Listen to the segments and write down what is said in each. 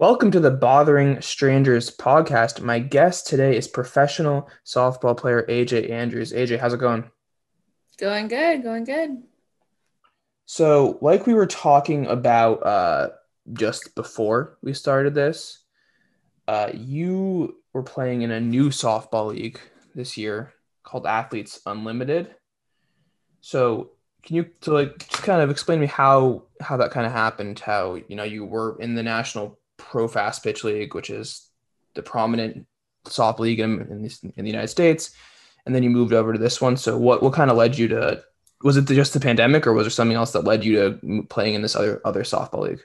Welcome to the Bothering Strangers podcast. My guest today is professional softball player AJ Andrews. AJ, how's it going? Going good, going good. So, like we were talking about uh, just before we started this, uh, you were playing in a new softball league this year called Athletes Unlimited. So, can you to like just kind of explain to me how how that kind of happened? How you know you were in the national Pro Fast Pitch League, which is the prominent soft league in, in, the, in the United States, and then you moved over to this one. So what what kind of led you to? Was it just the pandemic, or was there something else that led you to playing in this other other softball league?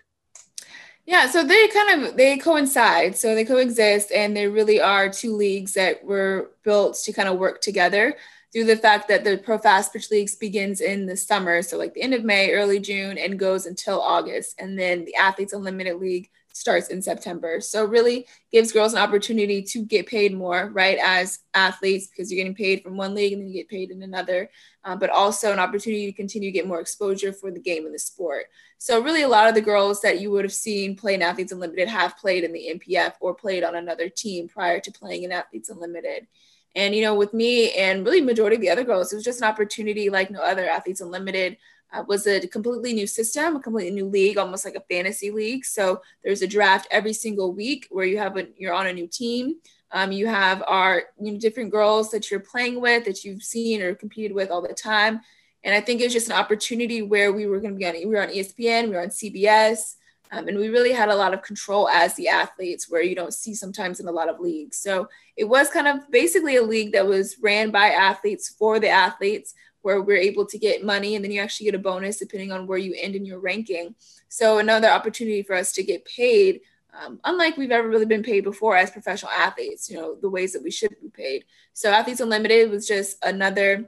Yeah, so they kind of they coincide, so they coexist, and they really are two leagues that were built to kind of work together through the fact that the Pro Fast Pitch Leagues begins in the summer, so like the end of May, early June, and goes until August, and then the Athletes Unlimited League starts in September. So really gives girls an opportunity to get paid more, right, as athletes because you're getting paid from one league and then you get paid in another, uh, but also an opportunity to continue to get more exposure for the game and the sport. So really a lot of the girls that you would have seen play in Athletes Unlimited have played in the NPF or played on another team prior to playing in Athletes Unlimited. And you know, with me and really majority of the other girls, it was just an opportunity like no other athletes unlimited uh, was a completely new system, a completely new league, almost like a fantasy league. So there's a draft every single week where you have a you're on a new team. Um, you have our you know, different girls that you're playing with that you've seen or competed with all the time. And I think it was just an opportunity where we were going to be on we were on ESPN, we were on CBS, um, and we really had a lot of control as the athletes, where you don't see sometimes in a lot of leagues. So it was kind of basically a league that was ran by athletes for the athletes where we're able to get money and then you actually get a bonus depending on where you end in your ranking. So another opportunity for us to get paid, um, unlike we've ever really been paid before as professional athletes, you know, the ways that we should be paid. So Athletes Unlimited was just another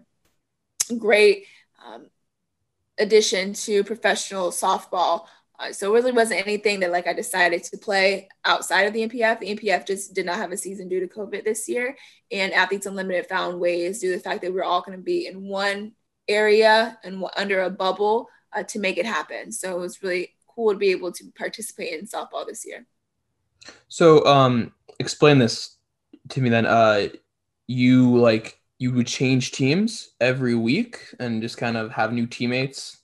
great um, addition to professional softball uh, so it really wasn't anything that like I decided to play outside of the NPF. The NPF just did not have a season due to COVID this year, and Athletes Unlimited found ways due to the fact that we are all going to be in one area and under a bubble uh, to make it happen. So it was really cool to be able to participate in softball this year. So um, explain this to me then. Uh, you like you would change teams every week and just kind of have new teammates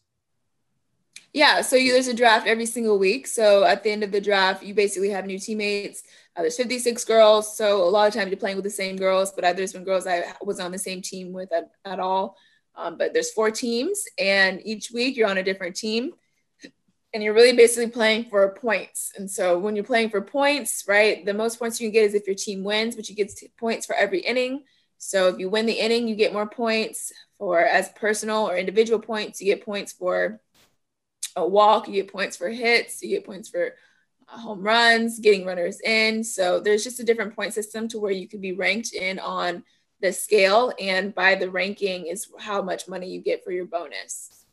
yeah, so you, there's a draft every single week. So at the end of the draft, you basically have new teammates. Uh, there's 56 girls, so a lot of times you're playing with the same girls. But there's been girls I was on the same team with at, at all. Um, but there's four teams, and each week you're on a different team, and you're really basically playing for points. And so when you're playing for points, right, the most points you can get is if your team wins, but you get points for every inning. So if you win the inning, you get more points for as personal or individual points. You get points for a walk, you get points for hits, you get points for uh, home runs, getting runners in. So there's just a different point system to where you can be ranked in on the scale, and by the ranking is how much money you get for your bonus.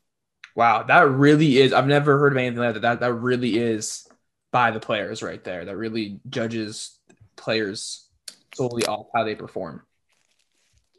Wow, that really is. I've never heard of anything like that. That that really is by the players right there. That really judges players solely off how they perform.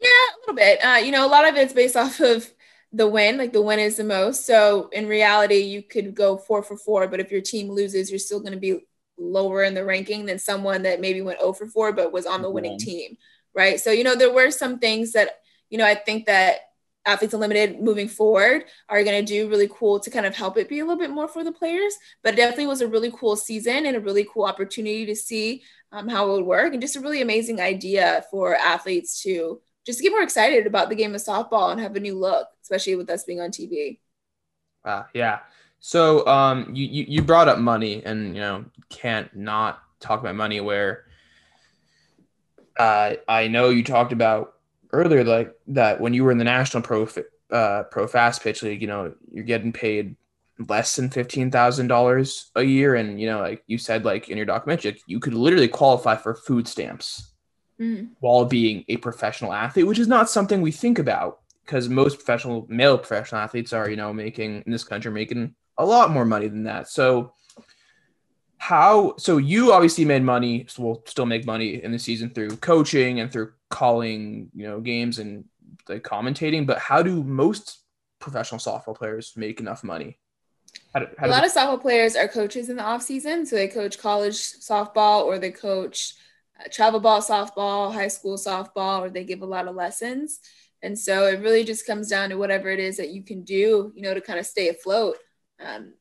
Yeah, a little bit. Uh, you know, a lot of it's based off of the win, like the win is the most. So in reality, you could go four for four, but if your team loses, you're still going to be lower in the ranking than someone that maybe went 0 for 4 but was on the winning team, right? So, you know, there were some things that, you know, I think that Athletes Unlimited moving forward are going to do really cool to kind of help it be a little bit more for the players. But it definitely was a really cool season and a really cool opportunity to see um, how it would work and just a really amazing idea for athletes to just to get more excited about the game of softball and have a new look, especially with us being on TV. Wow, yeah. So um, you, you you brought up money, and you know can't not talk about money. Where uh, I know you talked about earlier, like that when you were in the National Pro uh, Pro Fast Pitch League, you know you're getting paid less than fifteen thousand dollars a year, and you know like you said, like in your documentary, you could literally qualify for food stamps mm. while being a professional athlete, which is not something we think about because most professional male professional athletes are, you know, making in this country making a lot more money than that. So how so you obviously made money, so we'll still make money in the season through coaching and through calling, you know, games and like commentating, but how do most professional softball players make enough money? how how a lot of softball players are coaches in the off season, so they coach college softball or they coach travel ball softball, high school softball, or they give a lot of lessons. And so it really just comes down to whatever it is that you can do, you know, to kind of stay afloat. Um,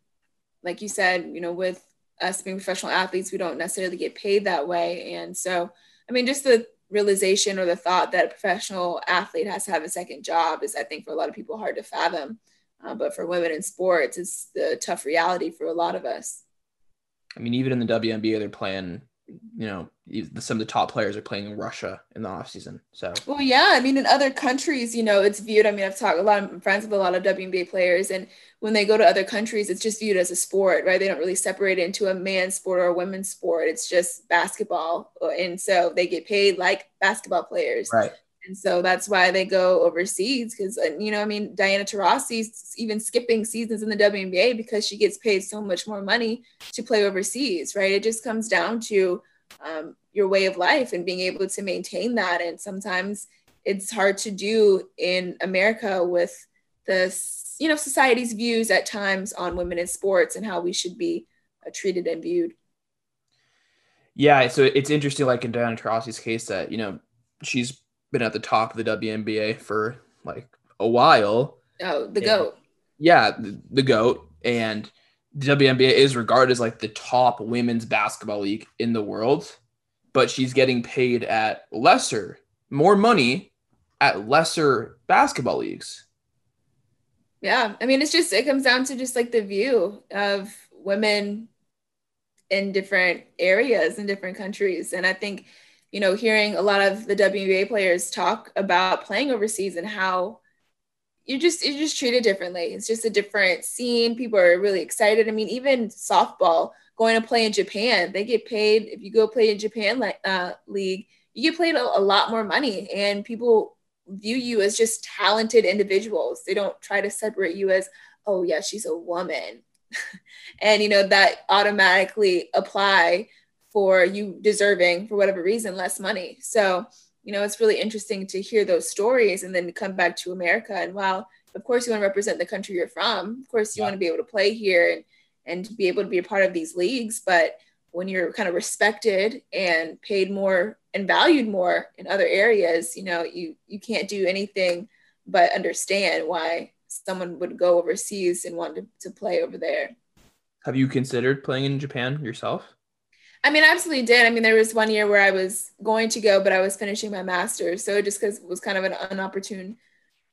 like you said, you know, with us being professional athletes, we don't necessarily get paid that way. And so, I mean, just the realization or the thought that a professional athlete has to have a second job is, I think, for a lot of people hard to fathom. Uh, but for women in sports, it's the tough reality for a lot of us. I mean, even in the WNBA, they're playing you know some of the top players are playing in Russia in the off season. So well, yeah, I mean, in other countries, you know, it's viewed. I mean, I've talked a lot. of friends with a lot of WNBA players, and when they go to other countries, it's just viewed as a sport, right? They don't really separate it into a man's sport or a women's sport. It's just basketball, uh, and so they get paid like basketball players, right? And so that's why they go overseas because, uh, you know, I mean, Diana Taurasi's even skipping seasons in the WNBA because she gets paid so much more money to play overseas, right? It just comes down to um, your way of life and being able to maintain that. And sometimes it's hard to do in America with the, you know, society's views at times on women in sports and how we should be uh, treated and viewed. Yeah, so it's interesting, like in Diana Taurasi's case, that you know she's been at the top of the WNBA for like a while. Oh, the and, goat. Yeah, the, the goat, and the WNBA is regarded as like the top women's basketball league in the world, but she's getting paid at lesser, more money at lesser basketball leagues. Yeah, I mean, it's just it comes down to just like the view of women in different areas in different countries, and I think you know, hearing a lot of the WNBA players talk about playing overseas and how you just you're just treated differently. It's just a different scene. People are really excited. I mean, even softball going to play in Japan, they get paid. If you go play in Japan uh, league, you get paid a, a lot more money, and people view you as just talented individuals. They don't try to separate you as, oh yeah, she's a woman, and you know that automatically apply for you deserving for whatever reason less money. So you know it's really interesting to hear those stories and then come back to america. And wow of course you want to represent the country you're from of course you yeah. want to be able to play here and and be able to be a part of these leagues. But when you're kind of respected and paid more and valued more in other areas you know you you can't do anything but understand why someone would go overseas and want to, to play over there. Have you considered playing in japan yourself I mean, I absolutely did. I mean, there was one year where I was going to go, but I was finishing my master's. So just because it was kind of an unopportune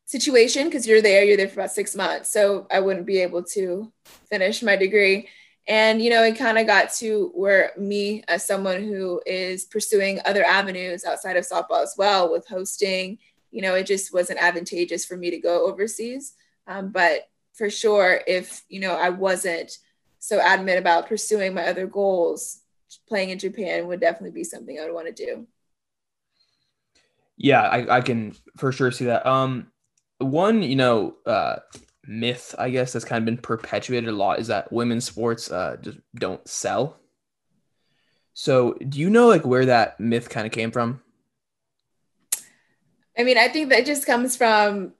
situation, because you're there, you're there for about six months. So I wouldn't be able to finish my degree. And, you know, it kind of got to where me, as someone who is pursuing other avenues outside of softball as well, with hosting, you know, it just wasn't advantageous for me to go overseas. Um, but for sure, if, you know, I wasn't so adamant about pursuing my other goals, playing in Japan would definitely be something I would want to do. Yeah, I, I can for sure see that. Um, one, you know, uh, myth I guess that's kind of been perpetuated a lot is that women's sports uh, just don't sell. So, do you know like where that myth kind of came from? I mean, I think that just comes from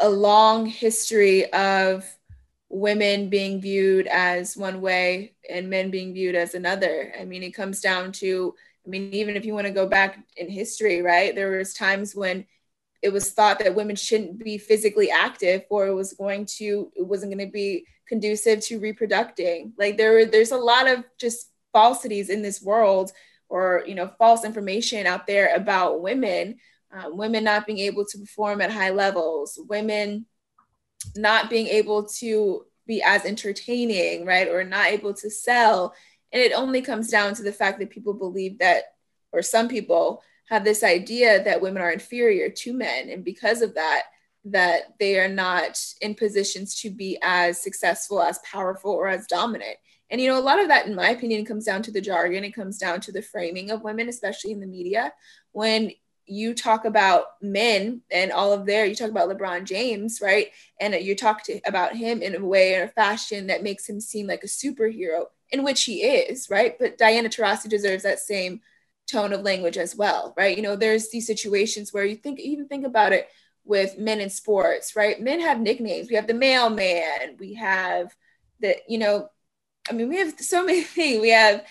a long history of women being viewed as one way and men being viewed as another. I mean, it comes down to, I mean, even if you want to go back in history, right? There was times when it was thought that women shouldn't be physically active or it was going to, it wasn't going to be conducive to reproducing. Like there there's a lot of just falsities in this world or, you know, false information out there about women, um, women not being able to perform at high levels, women not being able to be as entertaining, right? Or not able to sell. And it only comes down to the fact that people believe that, or some people have this idea that women are inferior to men. And because of that, that they are not in positions to be as successful, as powerful, or as dominant. And you know, a lot of that, in my opinion, comes down to the jargon. It comes down to the framing of women, especially in the media. When you talk about men and all of their you talk about lebron james right? And you talk to, about him in a way or a fashion that makes him seem like a superhero in which he is right? But diana taurasi deserves that same tone of language as well right? You know there's these situations where you think even think about it with men in sports right? Men have nicknames. We have the mailman. We have the, you know i mean we have so many things. We have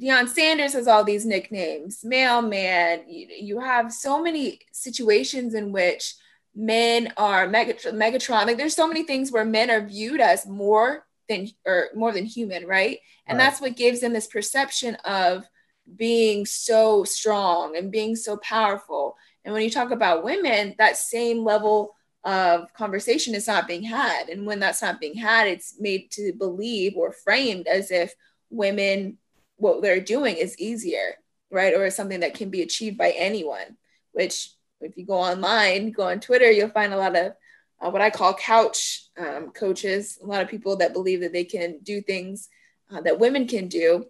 Deion Sanders has all these nicknames, mailman. You, you have so many situations in which men are Megatron, Megatron. Like there's so many things where men are viewed as more than or more than human, right? And right. that's what gives them this perception of being so strong and being so powerful. And when you talk about women, that same level of conversation is not being had. And when that's not being had, it's made to believe or framed as if women, what they're doing is easier, right? Or something that can be achieved by anyone, which if you go online, go on Twitter, you'll find a lot of uh, what I call couch um, coaches, a lot of people that believe that they can do things uh, that women can do.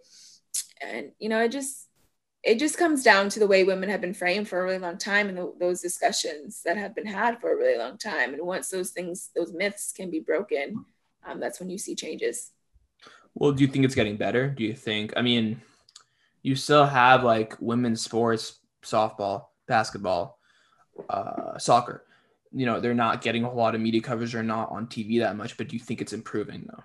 And, you know, it just, it just comes down to the way women have been framed for a really long time and the, those discussions that have been had for a really long time. And once those things, those myths can be broken, um, that's when you see changes. Well, do you think it's getting better? Do you think, I mean, you still have like women's sports, softball, basketball, uh, soccer. You know, they're not getting a whole lot of media coverage. They're not on TV that much. But do you think it's improving though?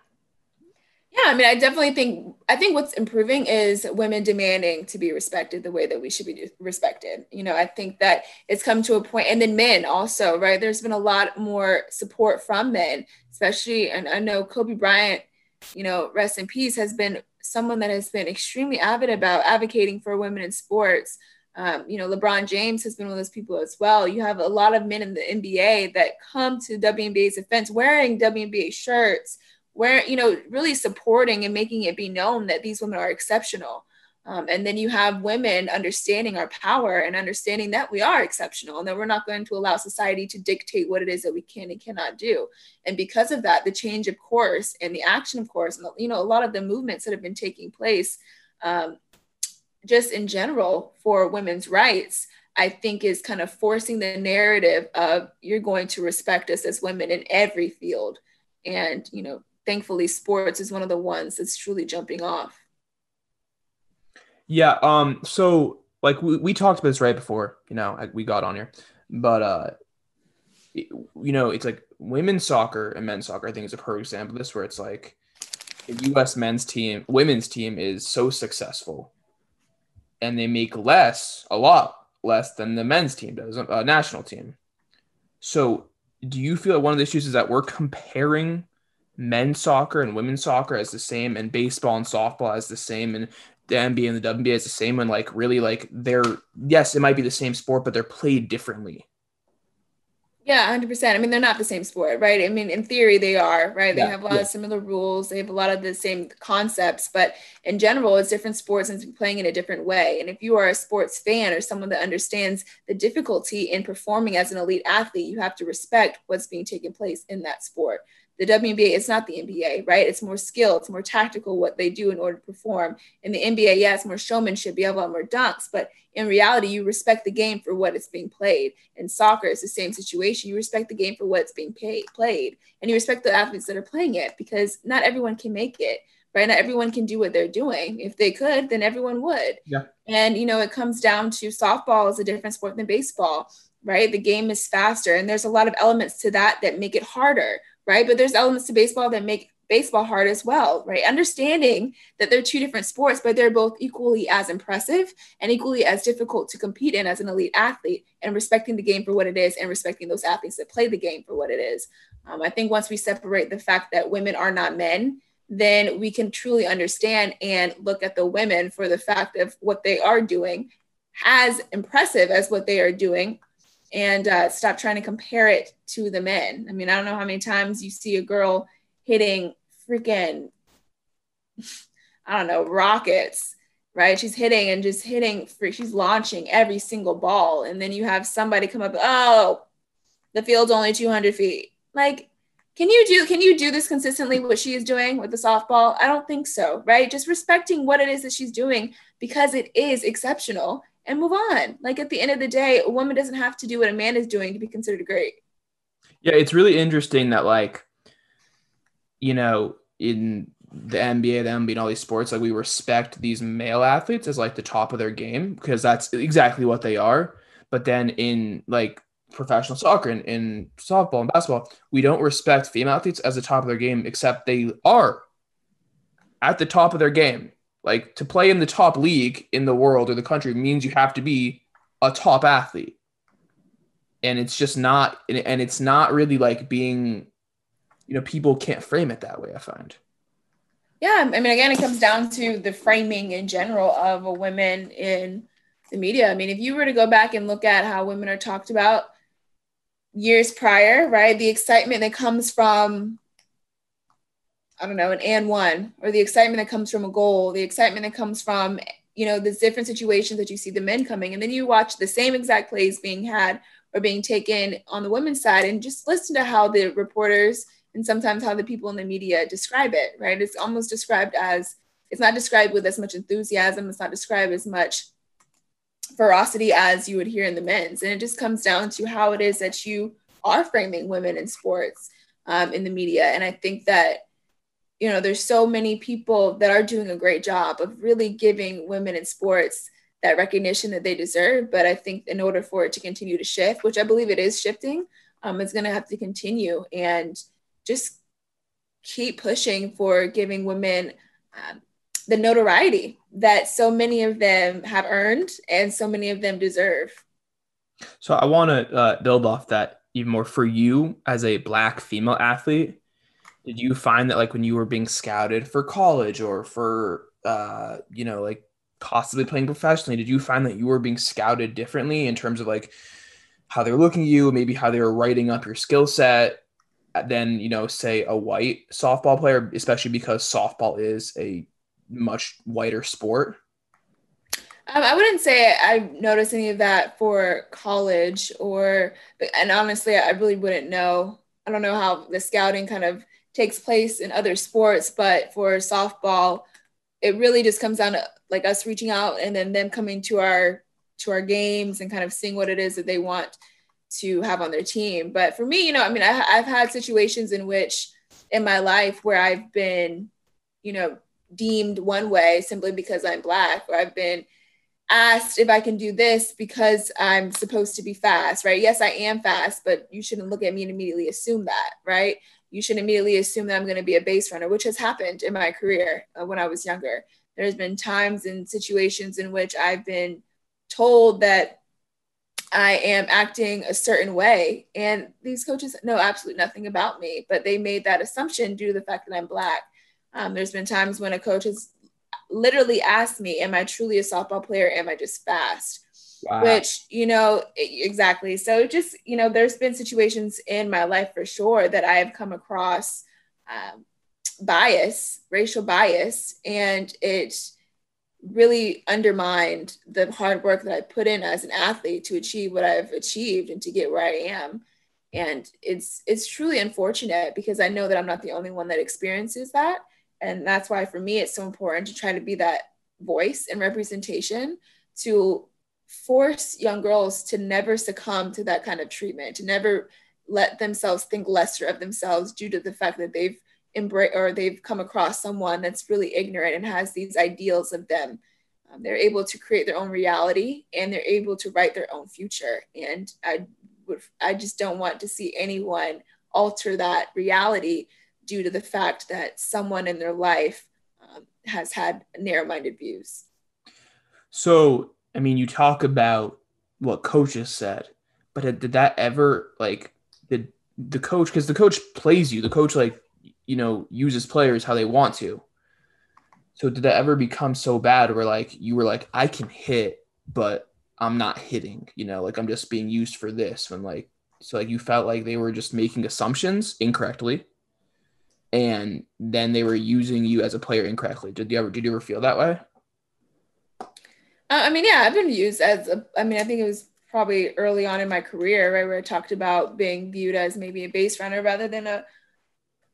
Yeah, I mean, I definitely think I think what's improving is women demanding to be respected the way that we should be respected. You know, I think that it's come to a point, and then men also, right? There's been a lot more support from men, especially, and I know Kobe Bryant, you know, rest in peace, has been someone that has been extremely avid about advocating for women in sports. Um, you know, LeBron James has been one of those people as well. You have a lot of men in the NBA that come to WNBA's defense wearing WNBA shirts where you know really supporting and making it be known that these women are exceptional um, and then you have women understanding our power and understanding that we are exceptional and that we're not going to allow society to dictate what it is that we can and cannot do and because of that the change of course and the action of course and you know a lot of the movements that have been taking place um, just in general for women's rights I think is kind of forcing the narrative of you're going to respect us as women in every field. And, you know, thankfully sports is one of the ones that's truly jumping off. Yeah. Um. So like we, we talked about this right before you know we got on here, but uh, you know it's like women's soccer and men's soccer. I think is a perfect example of this where it's like the U.S. men's team, women's team is so successful, and they make less, a lot less than the men's team does, a national team. So, do you feel that one of the issues is that we're comparing men's soccer and women's soccer as the same and baseball and softball as the same and the NBA and the WNBA is the same when like really like they're yes it might be the same sport but they're played differently. Yeah, 100%. I mean, they're not the same sport, right? I mean, in theory, they are, right? They yeah, have a lot yeah. of similar rules. They have a lot of the same concepts, but in general, it's different sports and playing in a different way. And if you are a sports fan or someone that understands the difficulty in performing as an elite athlete, you have to respect what's being taken place in that sport the WNBA is not the NBA, right? It's more skill, it's more tactical what they do in order to perform. In the NBA, yeah, it's more showmanship, you have a lot more dunks, but in reality, you respect the game for what it's being played. In soccer, it's the same situation. You respect the game for what's being pay- played, and you respect the athletes that are playing it because not everyone can make it, right? Not everyone can do what they're doing. If they could, then everyone would. Yeah. And you know, it comes down to softball is a different sport than baseball, right? The game is faster, and there's a lot of elements to that that make it harder right? But there's elements to baseball that make baseball hard as well, right? Understanding that they're two different sports, but they're both equally as impressive and equally as difficult to compete in as an elite athlete, and respecting the game for what it is and respecting those athletes that play the game for what it is. Um, I think once we separate the fact that women are not men, then we can truly understand and look at the women for the fact of what they are doing as impressive as what they are doing and uh, stop trying to compare it to the men. I mean, I don't know how many times you see a girl hitting freaking, I don't know, rockets, right? She's hitting and just hitting, she's launching every single ball. And then you have somebody come up, oh, the field's only 200 feet. Like, can you do can you do this consistently what she is doing with the softball i don't think so right just respecting what it is that she's doing because it is exceptional and move on. Like at the end of the day, a woman doesn't have to do what a man is doing to be considered great. Yeah, it's really interesting that like, you know, in the NBA, the NBA, and all these sports, like we respect these male athletes as like the top of their game because that's exactly what they are. But then in like professional soccer and in softball and basketball, we don't respect female athletes as the top of their game, except they are at the top of their game. Like to play in the top league in the world or the country means you have to be a top athlete. And it's just not, and it's not really like being, you know, people can't frame it that way, I find. Yeah. I mean, again, it comes down to the framing in general of a woman in the media. I mean, if you were to go back and look at how women are talked about years prior, right, the excitement that comes from I don't know, an and one, or the excitement that comes from a goal, the excitement that comes from, you know, the different situations that you see the men coming. And then you watch the same exact plays being had or being taken on the women's side and just listen to how the reporters and sometimes how the people in the media describe it, right? It's almost described as, it's not described with as much enthusiasm, it's not described as much ferocity as you would hear in the men's. And it just comes down to how it is that you are framing women in sports um, in the media. And I think that you know there's so many people that are doing a great job of really giving women in sports that recognition that they deserve but i think in order for it to continue to shift which i believe it is shifting um, it's going to have to continue and just keep pushing for giving women um, the notoriety that so many of them have earned and so many of them deserve. So i want to uh, build off that even more for you as a black female athlete did you find that like when you were being scouted for college or for uh you know like possibly playing professionally did you find that you were being scouted differently in terms of like how they're looking at you maybe how they were writing up your skill set than you know say a white softball player especially because softball is a much whiter sport um, I wouldn't say I noticed any of that for college or, and honestly, I really wouldn't know. I don't know how the scouting kind of takes place in other sports, but for softball, it really just comes down to like us reaching out and then them coming to our to our games and kind of seeing what it is that they want to have on their team. But for me, you know, I mean, I, I've had situations in which in my life where I've been, you know, deemed one way simply because I'm black, or I've been asked if I can do this because I'm supposed to be fast, right? Yes, I am fast, but you shouldn't look at me and immediately assume that, right? You should immediately assume that I'm going to be a base runner, which has happened in my career uh, when I was younger. There's been times and situations in which I've been told that I am acting a certain way. And these coaches know absolutely nothing about me, but they made that assumption due to the fact that I'm Black. Um, there's been times when a coach has literally asked me, Am I truly a softball player? Am I just fast? Wow. Which, you know, exactly. So just, you know, there's been situations in my life for sure that I have come across um, bias, racial bias, and it really undermined the hard work that I put in as an athlete to achieve what I've achieved and to get where I am. And it's it's truly unfortunate because I know that I'm not the only one that experiences that. And that's why for me it's so important to try to be that voice and representation to force young girls to never succumb to that kind of treatment, to never let themselves think lesser of themselves due to the fact that they've embraced or they've come across someone that's really ignorant and has these ideals of them. Um, they're able to create their own reality and they're able to write their own future. And I would, I just don't want to see anyone alter that reality due to the fact that someone in their life um, has had narrow-minded views. So I mean, you talk about what coaches said, but did that ever like did the coach because the coach plays you, the coach like you know uses players how they want to. So did that ever become so bad where like you were like I can hit, but I'm not hitting, you know, like I'm just being used for this when like so like you felt like they were just making assumptions incorrectly and then they were using you as a player incorrectly. Did you ever did you ever feel that way? Uh, I mean, yeah, I've been used as a, I mean, I think it was probably early on in my career, right, where I talked about being viewed as maybe a base runner rather than a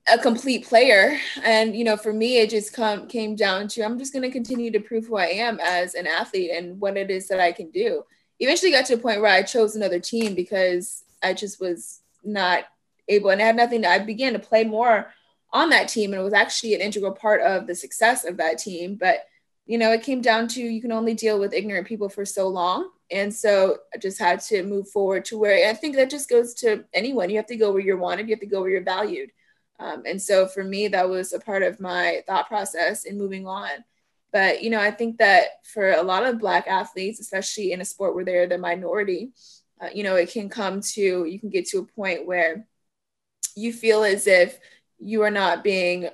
a complete player. And you know, for me, it just come came down to I'm just going to continue to prove who I am as an athlete and what it is that I can do. Eventually, got to a point where I chose another team because I just was not able, and I had nothing. To, I began to play more on that team, and it was actually an integral part of the success of that team, but you know, it came down to you can only deal with ignorant people for so long. And so I just had to move forward to where I think that just goes to anyone. You have to go where you're wanted, you have to go where you're valued. Um, and so for me, that was a part of my thought process in moving on. But, you know, I think that for a lot of Black athletes, especially in a sport where they're the minority, uh, you know, it can come to, you can get to a point where you feel as if you are not being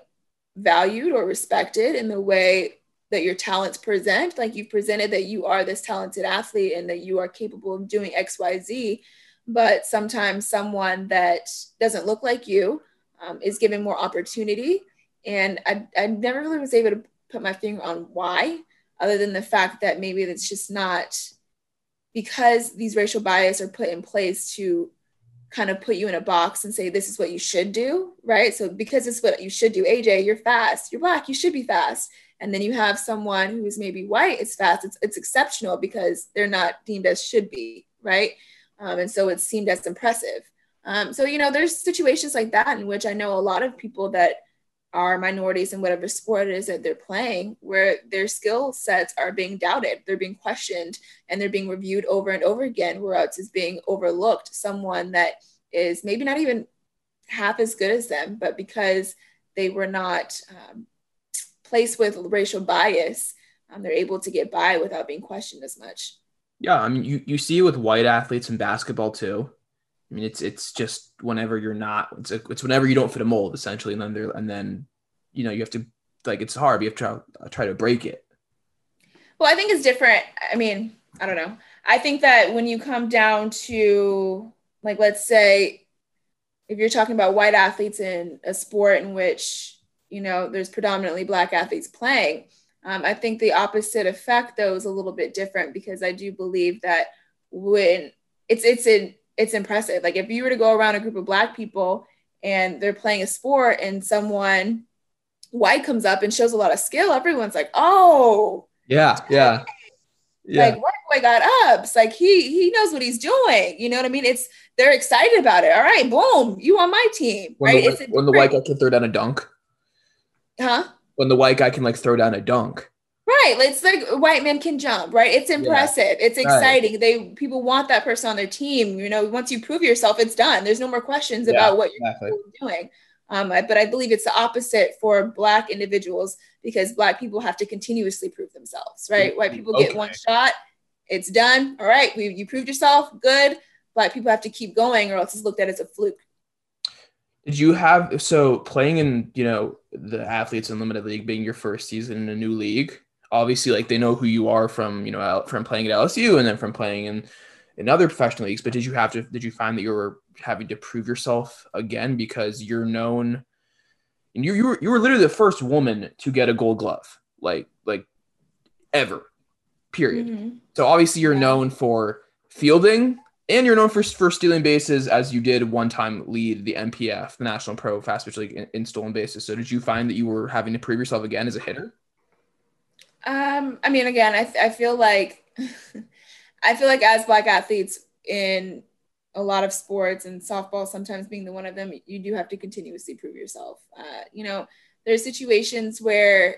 valued or respected in the way that your talents present like you've presented that you are this talented athlete and that you are capable of doing xyz but sometimes someone that doesn't look like you um, is given more opportunity. And I, I never really was able to put my finger on why other than the fact that maybe it's just not because these racial bias are put in place to kind of put you in a box and say this is what you should do right? So because it's what you should do aj you're fast you're black you should be fast and then you have someone who is maybe white it's fast it's, it's exceptional because they're not deemed as should be right? Um, and so it's seemed as impressive. Um, so you know there's situations like that in which i know a lot of people that are minorities in whatever sport it is that they're playing where their skill sets are being doubted they're being questioned and they're being reviewed over and over again where else is being overlooked someone that is maybe not even half as good as them but because they were not um, placed with racial bias um, they're able to get by without being questioned as much yeah i mean you, you see with white athletes in basketball too I mean, it's it's just whenever you're not, it's a, it's whenever you don't fit a mold essentially, and then there, and then you know you have to like it's hard. You have to try, try to break it. Well, I think it's different. I mean, I don't know. I think that when you come down to like, let's say, if you're talking about white athletes in a sport in which you know there's predominantly black athletes playing, um, I think the opposite effect though is a little bit different because I do believe that when it's it's in it's impressive. Like if you were to go around a group of black people and they're playing a sport and someone white comes up and shows a lot of skill, everyone's like, oh, yeah, yeah. Yeah. Like white boy got ups. Like he he knows what he's doing. You know what I mean? It's they're excited about it. All right, boom, you on my team. When right? The, when the white guy can throw down a dunk. Huh? When the white guy can like throw down a dunk. Right. It's like white men can jump, right? It's impressive. Yeah. It's exciting. Right. They people want that person on their team. You know, once you prove yourself, it's done. There's no more questions yeah, about what you're exactly. doing. Um, but I believe it's the opposite for Black individuals because Black people have to continuously prove themselves, right? White people okay. get one shot, it's done. All right, we, you proved yourself, good. Black people have to keep going or else it's looked at as a fluke. Did you have so playing in you know the athletes unlimited league being your first season in a new league? obviously like they know who you are from you know from playing at LSU and then from playing in in other professional leagues but did you have to did you find that you were having to prove yourself again because you're known and you you were, you were literally the first woman to get a gold glove like like ever period mm-hmm. so obviously you're known for fielding and you're known for, for stealing bases as you did one time lead the NPF, the National Pro Fast Pitch League in, in stolen bases. So did you find that you were having to prove yourself again as a hitter? Um, I mean, again, I, I feel like I feel like as black athletes in a lot of sports and softball sometimes being the one of them, you do have to continuously prove yourself. Uh, you know, there's situations where,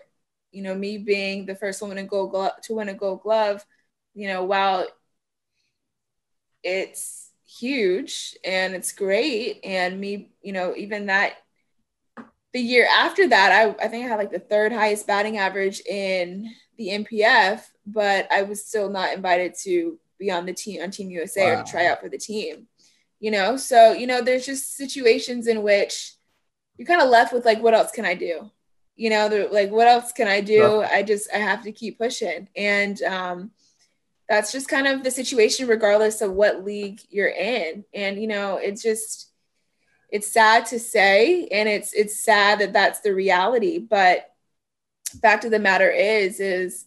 you know, me being the first woman to go glo- to win a gold glove, you know, while it's huge and it's great, and me, you know, even that the year after that, I, I think I had like the third highest batting average in the NPF, but I was still not invited to be on the team on Team USA wow. or to try out for the team. You know, so you know, there's just situations in which you're kind of left with like, what else can I do? You know, like, what else can I do? Yeah. I just I have to keep pushing, and um, that's just kind of the situation, regardless of what league you're in. And you know, it's just it's sad to say and it's it's sad that that's the reality but fact of the matter is is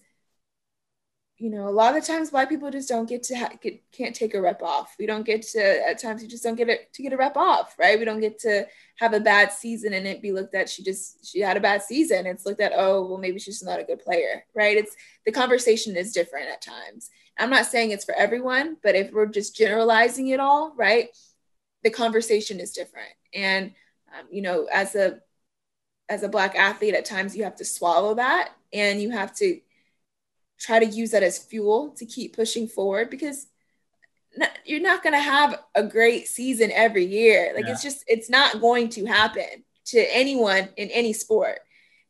you know a lot of times black people just don't get to ha- get, can't take a rep off. We don't get to at times we just don't get it to get a rep off right? We don't get to have a bad season and it be looked at she just she had a bad season. It's looked at oh well maybe she's not a good player right? It's the conversation is different at times. I'm not saying it's for everyone but if we're just generalizing it all right the conversation is different. And um, you know as a as a black athlete at times you have to swallow that and you have to try to use that as fuel to keep pushing forward because you're not going to have a great season every year. Like yeah. it's just, it's not going to happen to anyone in any sport.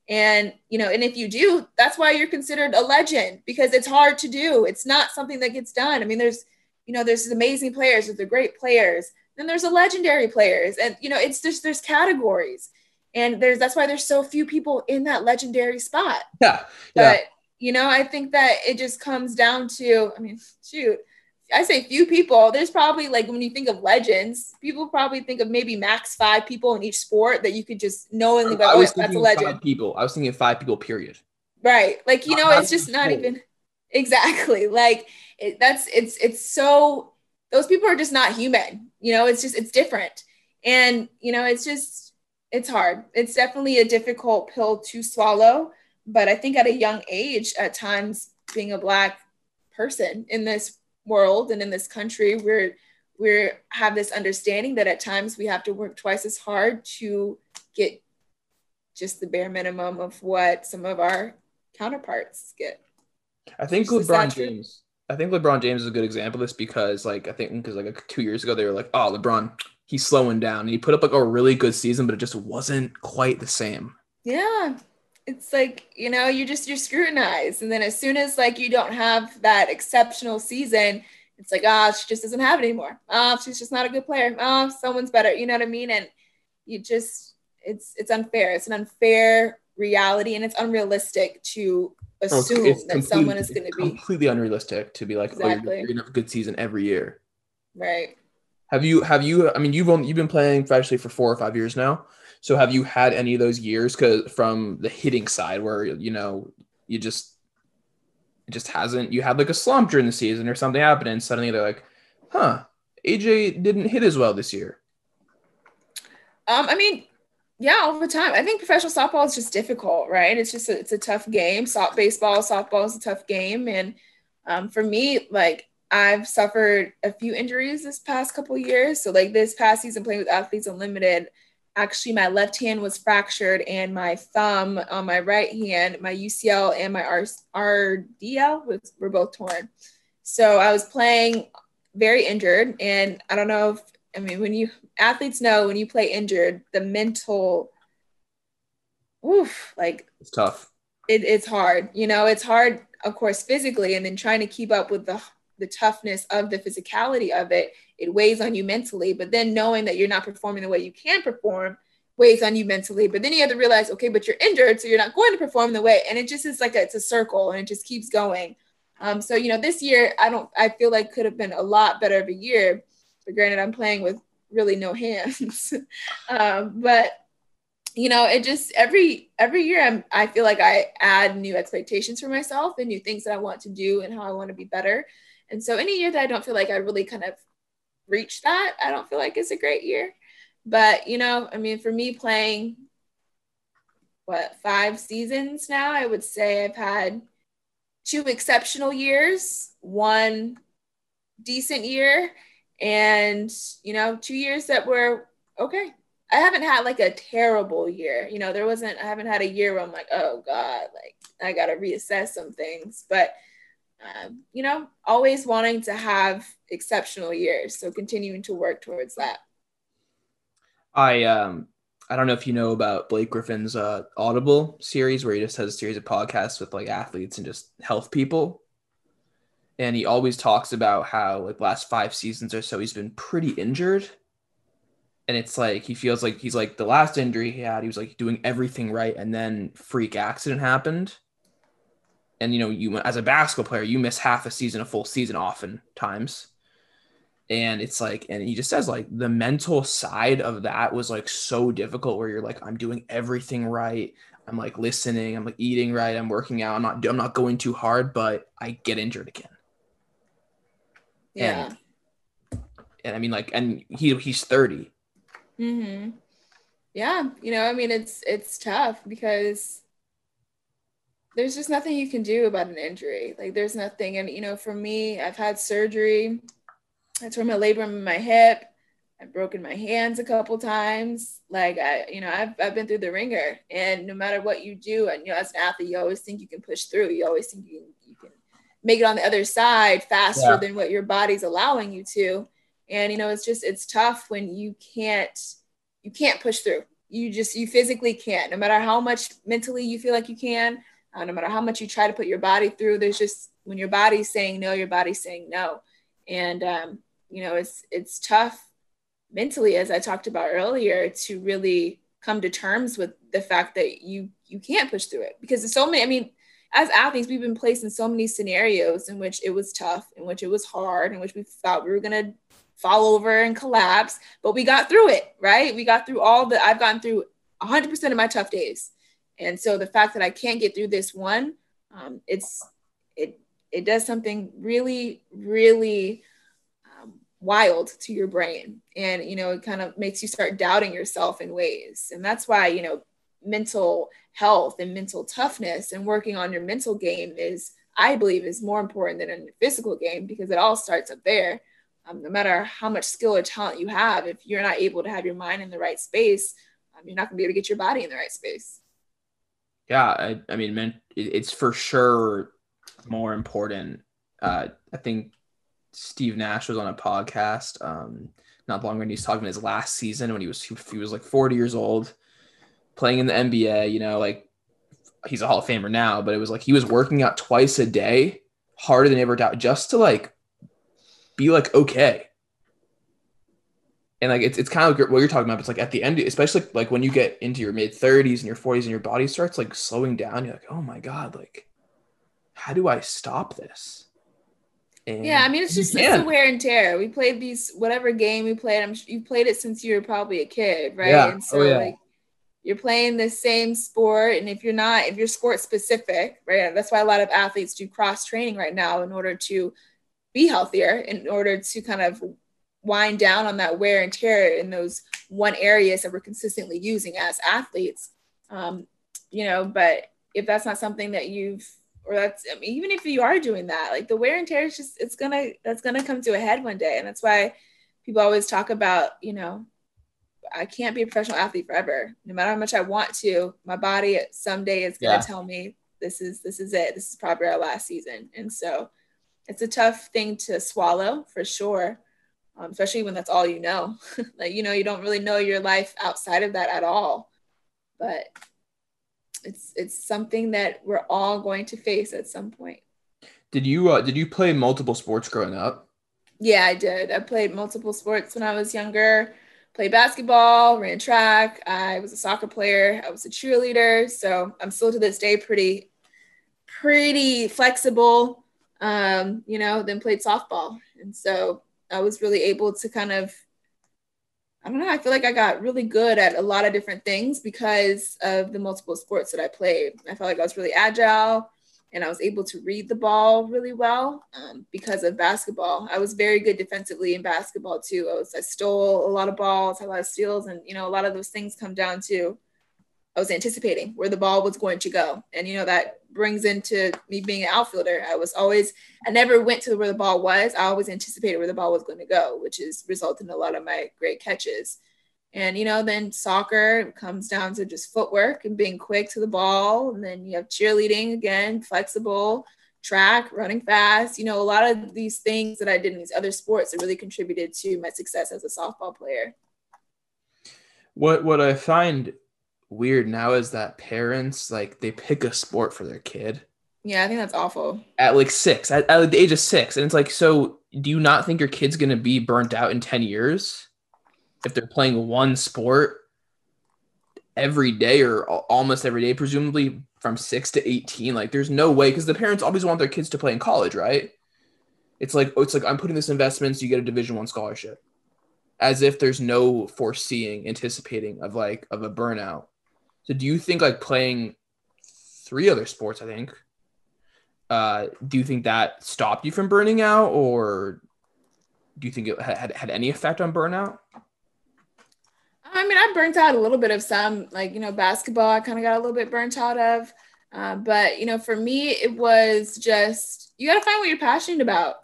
And, you know, and if you do, that's why you're considered a legend because it's hard to do. It's not something that gets done. I mean, there's, you know, there's amazing players, there's the great players, then there's the legendary players. And, you know, it's just, there's categories. And there's, that's why there's so few people in that legendary spot. Yeah. yeah. But, you know, I think that it just comes down to, I mean, shoot, I say few people. There's probably like when you think of legends, people probably think of maybe max five people in each sport that you could just knowingly go, I oh, was oh, that's a legend. Five people. I was thinking five people, period. Right. Like, you know, it's just not even exactly like it, that's it's it's so those people are just not human. You know, it's just it's different. And you know, it's just it's hard. It's definitely a difficult pill to swallow. But I think at a young age, at times being a black person in this world and in this country we're we have this understanding that at times we have to work twice as hard to get just the bare minimum of what some of our counterparts get. I think LeBron James. I think LeBron James is a good example of this because, like, I think because like two years ago they were like, "Oh, LeBron, he's slowing down." And he put up like a really good season, but it just wasn't quite the same. Yeah, it's like you know you just you're scrutinized. And then as soon as like you don't have that exceptional season it's like ah oh, she just doesn't have it anymore. Oh she's just not a good player. Oh someone's better. You know what i mean? And you just it's it's unfair. It's an unfair reality and it's unrealistic to assume oh, that someone is going to be completely unrealistic to be like exactly. oh you're, you're, gonna have a good season every year. Right. Have you have you i mean you've only you've been playing actually for four or five years now so have you had any of those years cause from the hitting side where you know you just it just hasn't you had like a slump during the season or something happened and suddenly they're like, huh, AJ didn't hit as well this year? Um, I mean, yeah, all the time. I think professional softball is just difficult, right? It's just a, it's a tough game. Soft baseball, softball is a tough game, and um, for me, like I've suffered a few injuries this past couple years. So like this past season, playing with Athletes Unlimited, actually my left hand was fractured and my thumb on my right hand, my UCL and my RDL was, were both torn. So I was playing very injured. And I don't know if, I mean, when you athletes know when you play injured, the mental, oof, like it's tough. It, it's hard. You know, it's hard, of course, physically, and then trying to keep up with the the toughness of the physicality of it, it weighs on you mentally. But then knowing that you're not performing the way you can perform weighs on you mentally. But then you have to realize, okay, but you're injured, so you're not going to perform the way. And it just is like a, it's a circle, and it just keeps going. Um, so you know, this year I don't, I feel like could have been a lot better of a year. But granted, I'm playing with really no hands. um, but you know, it just every every year I'm, I feel like I add new expectations for myself and new things that I want to do and how I want to be better. And so any year that I don't feel like I really kind of reach that, I don't feel like it's a great year. But, you know, I mean, for me playing what, five seasons now, I would say I've had two exceptional years, one decent year, and, you know, two years that were okay. I haven't had like a terrible year. You know, there wasn't, I haven't had a year where I'm like, oh God, like I got to reassess some things. But um, you know, always wanting to have exceptional years. So continuing to work towards that. I um I don't know if you know about Blake Griffin's uh, Audible series where he just has a series of podcasts with like athletes and just health people. And he always talks about how like last five seasons or so he's been pretty injured. And it's like he feels like he's like the last injury he had, he was like doing everything right, and then freak accident happened and you know you as a basketball player you miss half a season a full season oftentimes. And it's like and he just says like the mental side of that was like so difficult where you're like i'm doing everything right. I'm like listening. I'm like eating right. I'm working out. I'm not i'm not going too hard but i get injured again. Yeah. And, and i mean like and he he's 30 mm-hmm. Yeah. You know i mean it's it's tough because there's just nothing you can do about an injury. Like there's nothing. And you know, for me, I've had surgery. I tore my labrum in my hip. I've broken my hands a couple times. Like I, you know, I've, I've been through the ringer and no matter what you do, and you know, as an athlete, you always think you can push through. You always think you can, you can make it on the other side faster yeah. than what your body's allowing you to and you know it's just it's tough when you can't you can't push through you just you physically can't no matter how much mentally you feel like you can uh, no matter how much you try to put your body through there's just when your body's saying no your body's saying no. And um, you know it's it's tough mentally as i talked about earlier to really come to terms with the fact that you you can't push through it. Because there's so many i mean as athletes we've been placed in so many scenarios in which it was tough in which it was hard in which we thought we were going to fall over and collapse but we got through it right? We got through all the i've gone through 100% of my tough days and so the fact that i can't get through this one um, it's it it does something really really wild to your brain. And you know it kind of makes you start doubting yourself in ways. And that's why you know mental health and mental toughness and working on your mental game is i believe is more important than a physical game because it all starts up there. Um, no matter how much skill or talent you have if you're not able to have your mind in the right space um, you're not going to be able to get your body in the right space yeah i, I mean it's for sure more important uh, i think Steve Nash was on a podcast um, not long ago. And he's talking about his last season when he was he, he was like 40 years old, playing in the NBA. You know, like he's a Hall of Famer now, but it was like he was working out twice a day, harder than ever just to like be like okay. And like it's, it's kind of like what you're talking about. It's like at the end, especially like when you get into your mid 30s and your 40s and your body starts like slowing down, you're like, oh my god, like how do I stop this? And yeah, I mean it's just it's a wear and tear. We played these whatever game we played. I'm you played it since you were probably a kid, right? Yeah. And oh, so oh, yeah. like you're playing the same sport, and if you're not, if you're sport specific, right? That's why a lot of athletes do cross training right now in order to be healthier, in order to kind of wind down on that wear and tear in those one areas that we're consistently using as athletes. Um, you know, but if that's not something that you've or that's I mean, even if you are doing that, like the wear and tear is just it's gonna that's gonna come to a head one day, and that's why people always talk about you know I can't be a professional athlete forever. No matter how much I want to, my body someday is gonna yeah. tell me this is this is it. This is probably our last season, and so it's a tough thing to swallow for sure. Um, especially when that's all you know. like you know, you don't really know your life outside of that at all. But it's it's something that we're all going to face at some point. Did you uh, did you play multiple sports growing up? Yeah, I did. I played multiple sports when I was younger. Played basketball, ran track. I was a soccer player. I was a cheerleader. So I'm still to this day pretty, pretty flexible. Um, you know, then played softball, and so I was really able to kind of I don't know. I feel like I got really good at a lot of different things because of the multiple sports that I played. I felt like I was really agile and I was able to read the ball really well um, because of basketball. I was very good defensively in basketball too. I was I stole a lot of balls, had a lot of steals, and you know a lot of those things come down to I was anticipating where the ball was going to go. And, you know, that brings into me being an outfielder. I was always, I never went to where the ball was. I always anticipated where the ball was going to go, which is resulted in a lot of my great catches. And, you know, then soccer comes down to just footwork and being quick to the ball. And then you have cheerleading again, flexible, track, running fast. You know, a lot of these things that I did in these other sports that really contributed to my success as a softball player. What what I find weird now is that parents like they pick a sport for their kid. Yeah, I think that's awful. At like six, at, at the age of six, and it's like, so do you not think your kid's gonna be burnt out in ten years if they're playing one sport every day or almost every day, presumably from six to eighteen? Like, there's no way because the parents always want their kids to play in college, right? It's like oh, it's like I'm putting this investment so you get a Division One scholarship, as if there's no foreseeing, anticipating of like of a burnout so do you think like playing three other sports, I think, uh, do you think that stopped you from burning out or do you think it had, had any effect on burnout? I mean, I burnt out a little bit of some, like, you know, basketball, I kind of got a little bit burnt out of. Uh, but, you know, for me, it was just, you got to find what you're passionate about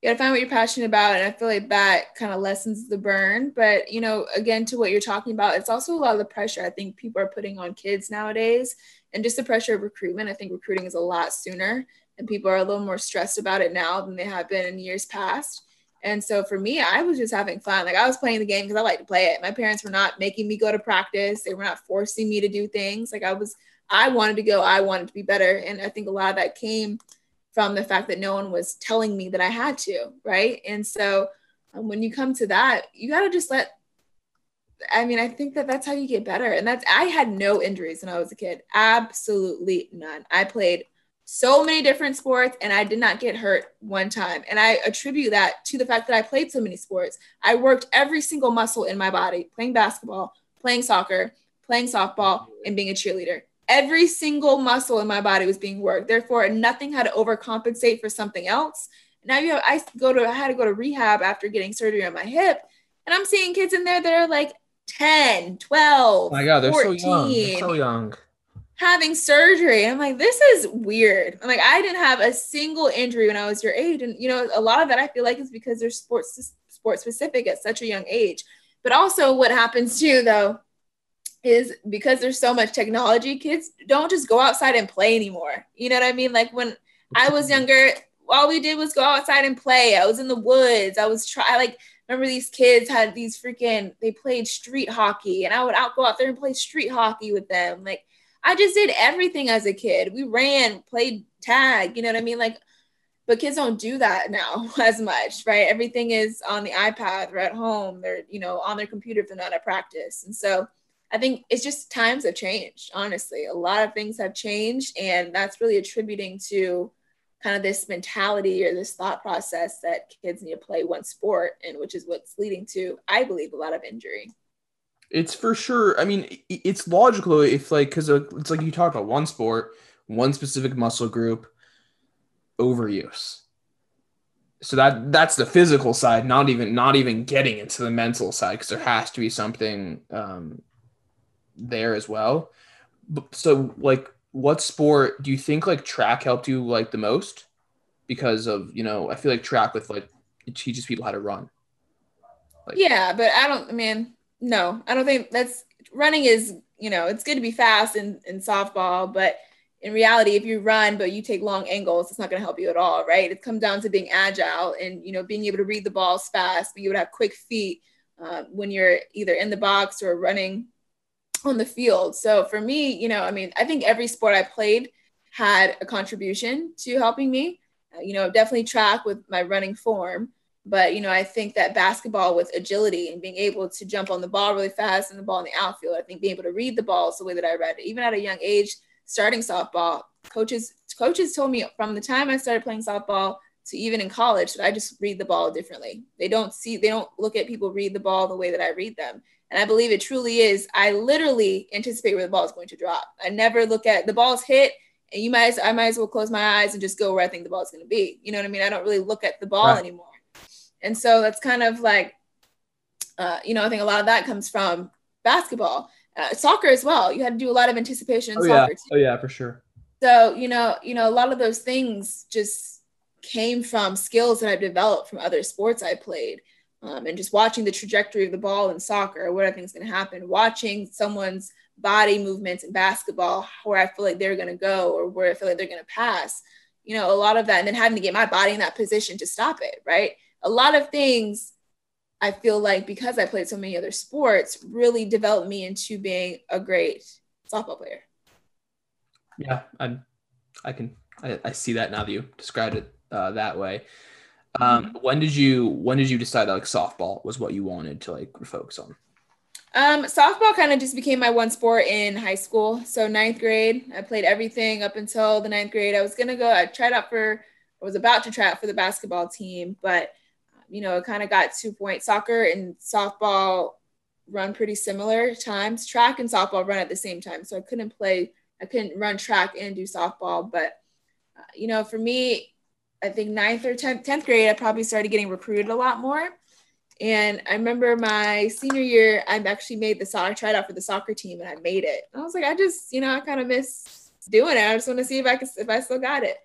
you gotta find what you're passionate about and i feel like that kind of lessens the burn but you know again to what you're talking about it's also a lot of the pressure i think people are putting on kids nowadays and just the pressure of recruitment i think recruiting is a lot sooner and people are a little more stressed about it now than they have been in years past. And so for me, I was just having fun. Like I was playing the game because I like to play it. My parents were not making me go to practice. They were not forcing me to do things. Like I was, I wanted to go. I wanted to be better. And I think a lot of that came from the fact that no one was telling me that I had to. Right. And so um, when you come to that, you got to just let, I mean, I think that that's how you get better. And that's, I had no injuries when I was a kid. Absolutely none. I played so many different sports and I did not get hurt one time. And I attribute that to the fact that I played so many sports. I worked every single muscle in my body playing basketball, playing soccer, playing softball, and being a cheerleader. Every single muscle in my body was being worked. Therefore, nothing had to overcompensate for something else. Now you have, I go to, I had to go to rehab after getting surgery on my hip. And I'm seeing kids in there that are like 10, 12, oh my God, they're 14. so young. They're so young having surgery. I'm like, this is weird. I'm like, I didn't have a single injury when I was your age. And, you know, a lot of that I feel like is because they're sports, sports specific at such a young age. But also, what happens too, though, is because there's so much technology, kids don't just go outside and play anymore. You know what I mean? Like when I was mm-hmm. younger, all we did was go outside and play. I was in the woods. I was try like remember these kids had these freaking they played street hockey and I would out go out there and play street hockey with them. Like I just did everything as a kid. We ran, played tag, you know what I mean? Like, but kids don't do that now as much, right? Everything is on the iPad, they're at home, they're, you know, on their computer if they're not at practice. And so I think it's just times have changed, honestly. A lot of things have changed, and that's really attributing to kind of this mentality or this thought process that kids need to play one sport, and which is what's leading to, I believe, a lot of injury. It's for sure. I mean, it's logical if like because it's like you talk about one sport, one specific muscle group, overuse. So that that's the physical side, not even not even getting into the mental side because there has to be something um, there as well. So like, what sport do you think like track helped you like the most? Because of you know, I feel like track with like it teaches people how to run. Like, yeah, but I don't. I mean, no, I don't think that's running is, you know, it's good to be fast in, in softball, but in reality, if you run but you take long angles, it's not going to help you at all, right? It comes down to being agile and you know being able to read the balls fast, being able to have quick feet uh, when you're either in the box or running on the field. So for me, you know, I mean, I think every sport I played had a contribution to helping me. Uh, you know, definitely track with my running form, but you know, I think that basketball with agility and being able to jump on the ball really fast and the ball in the outfield, I think being able to read the balls the way that I read it, even at a young age, starting softball, coaches coaches told me from the time I started playing softball to even in college that I just read the ball differently. They don't see, they don't look at people read the ball the way that I read them. And I believe it truly is. I literally anticipate where the ball is going to drop. I never look at the ball's hit and you might, I might as well close my eyes and just go where I think the ball is going to be. You know what I mean? I don't really look at the ball right. anymore. And so that's kind of like, uh, you know, I think a lot of that comes from basketball, uh, soccer as well. You had to do a lot of anticipation in oh, soccer. Yeah. Too. Oh yeah, for sure. So you know, you know, a lot of those things just came from skills that I've developed from other sports I played. Um, and just watching the trajectory of the ball in soccer, what I think is going to happen, watching someone's body movements in basketball, where I feel like they're going to go or where I feel like they're going to pass, you know, a lot of that, and then having to get my body in that position to stop it, right? a lot of things I feel like because I played so many other sports really developed me into being a great softball player. Yeah, I, I can I, I see that now that you described it uh, that way. Um, mm-hmm. When did you when did you decide that like softball was what you wanted to like focus on? Um, softball kind of just became my one sport in high school. So ninth grade, I played everything up until the ninth grade. I was gonna go. I tried out for. I was about to try out for the basketball team, but you know, it kind of got two point soccer and softball run pretty similar times. Track and softball run at the same time. So I couldn't play, I couldn't run track and do softball. But, uh, you know, for me, I think ninth or 10th, 10th grade, I probably started getting recruited a lot more. And I remember my senior year, I actually made the soccer, tried out for the soccer team and I made it. I was like, I just, you know, I kind of miss doing it. I just want to see if I could, if I still got it.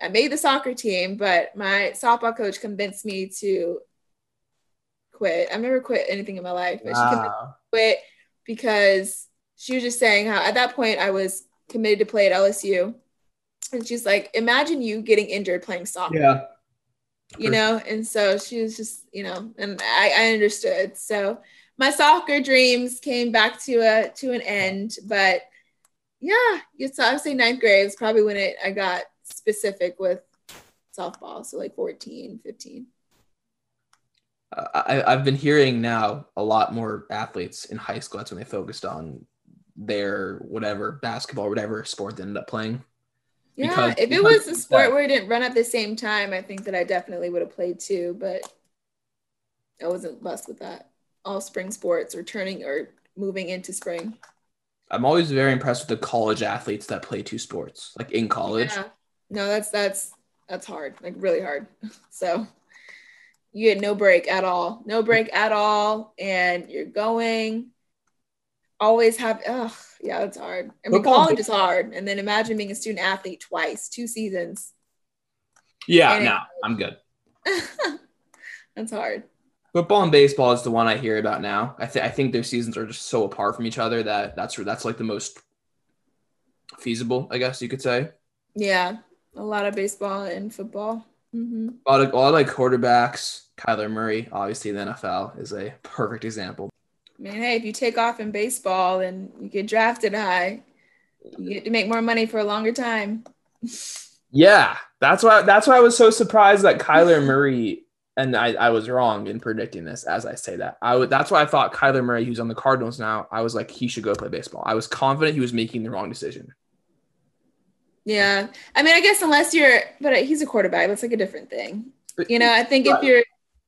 I made the soccer team, but my softball coach convinced me to quit. I've never quit anything in my life, but wow. she convinced me to quit because she was just saying how at that point I was committed to play at LSU. And she's like, imagine you getting injured playing soccer. Yeah. You know, and so she was just, you know, and I, I understood. So my soccer dreams came back to a to an end, but yeah, it's I would say ninth grade is probably when it I got specific with softball. So like 14, 15. I, I've been hearing now a lot more athletes in high school. That's when they focused on their whatever basketball, whatever sport they ended up playing. Yeah, Because- if it was a sport that- where it didn't run at the same time, I think that I definitely would have played too, but I wasn't blessed with that. All spring sports or turning or moving into spring. I'm always very impressed with the college athletes that play two sports, like in college. Yeah. No, that's that's that's hard, like really hard. So you get no break at all, no break at all, and you're going. Always have, ugh, yeah, it's hard. I mean, Football- college is hard, and then imagine being a student athlete twice, two seasons. Yeah, And it- no, I'm good. that's hard. Football and baseball is the one I hear about now. I, th- I think their seasons are just so apart from each other that that's that's like the most feasible, I guess you could say. Yeah, a lot of baseball and football. hmm A lot of, a lot of like quarterbacks. Kyler Murray, obviously, in the NFL is a perfect example. I mean, hey, if you take off in baseball and you get drafted high, you get to make more money for a longer time. Yeah, that's why that's why I was so surprised that Kyler Murray and I, I was wrong in predicting this as I say that. I would that's why I thought Kyler Murray, who's on the Cardinals now, I was like he should go play baseball. I was confident he was making the wrong decision. Yeah, I mean, I guess unless you're, but he's a quarterback. That's like a different thing. You know, I think if you're,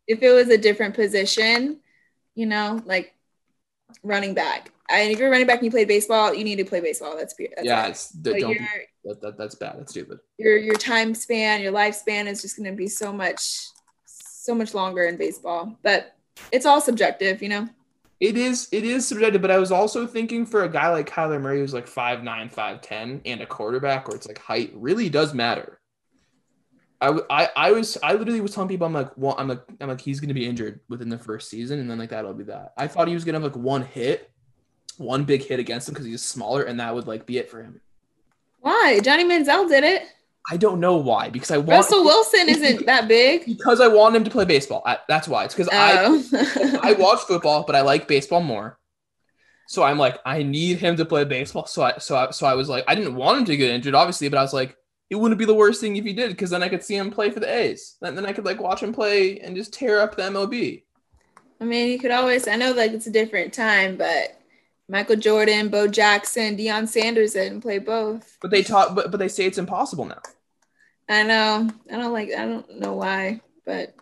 if it was a different position, you know, like running back. And if you're running back and you play baseball, you need to play baseball. That's, that's yeah, it. it's don't your, be, that, that, that's bad. That's stupid. your your time span, your lifespan is just going to be so much, so much longer in baseball. But it's all subjective, you know. It is it is subjective, but I was also thinking for a guy like Kyler Murray who's like 5'9, 5'10 and a quarterback where it's like height really does matter. I, I, I was I literally was telling people I'm like well I'm like I'm like he's gonna be injured within the first season and then like that'll be that. I thought he was gonna have like one hit, one big hit against him because he's smaller and that would like be it for him. Why? Johnny Manziel did it. I don't know why because I want Russell Wilson isn't that big. because I want him to play baseball. I, that's why. It's because I Oh. I watch football, but I like baseball more. So I'm like, I need him to play baseball. So I so I so I was like, I didn't want him to get injured, obviously, but I was like, it wouldn't be the worst thing if he did, because then I could see him play for the A's. Then, then I could like watch him play and just tear up the MLB. I mean, you could always, I know like it's a different time, but Michael Jordan, Bo Jackson, Deion Sanders didn't play both. But they taught, but but they say it's impossible now. I know. I don't like, I don't know why, but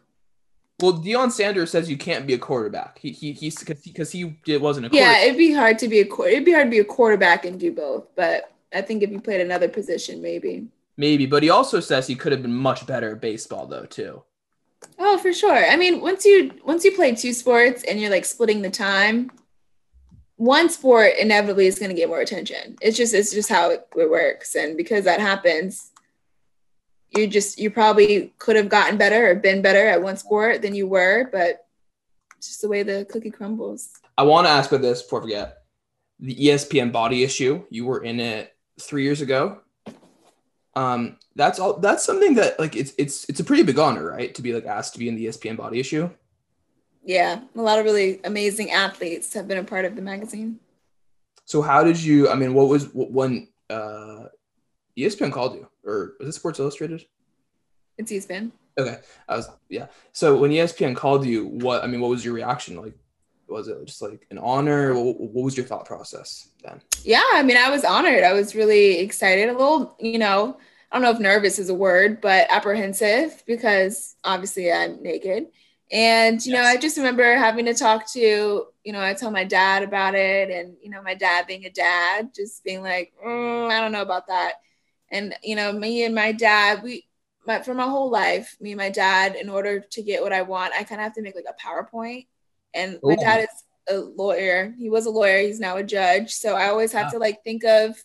Well, Deion Sanders says you can't be a quarterback. He he he's because he, he wasn't a yeah, it'd be hard to be a, it'd be hard to be a quarterback and do both. But I think if you played another position, maybe. Maybe, but he also says he could have been much better at baseball though too. Oh, for sure. I mean, once you, once you play two sports and you're like splitting the time, one sport inevitably is going to get more attention. It's just, it's just how it, it works. And because that happens, you just you probably could have gotten better or been better at one sport than you were, but it's just the way the cookie crumbles. I want to ask about this before I forget. The ESPN body issue. You were in it three years ago. Um, that's all. That's something that like it's it's it's a pretty big honor, right? To be like asked to be in the ESPN body issue. Yeah, a lot of really amazing athletes have been a part of the magazine. So how did you? I mean, what was wh- when uh, ESPN called you, or was it Sports Illustrated? It's ESPN. Okay, I was yeah. So when ESPN called you, what I mean, what was your reaction? Like, was it just like an honor? What, what was your thought process then? Yeah, I mean, I was honored. I was really excited, a little, you know, I don't know if nervous is a word, but apprehensive because obviously I'm naked. And, you know, I just remember having to talk to, you know, I told my dad about it and, you know, my dad being a dad, just being like, "Mm, I don't know about that. And, you know, me and my dad, we, my, for my whole life, me and my dad, in order to get what I want, I kind of have to make like a PowerPoint. And my dad is a lawyer. He was a lawyer. He's now a judge. So I always have Ah. to like think of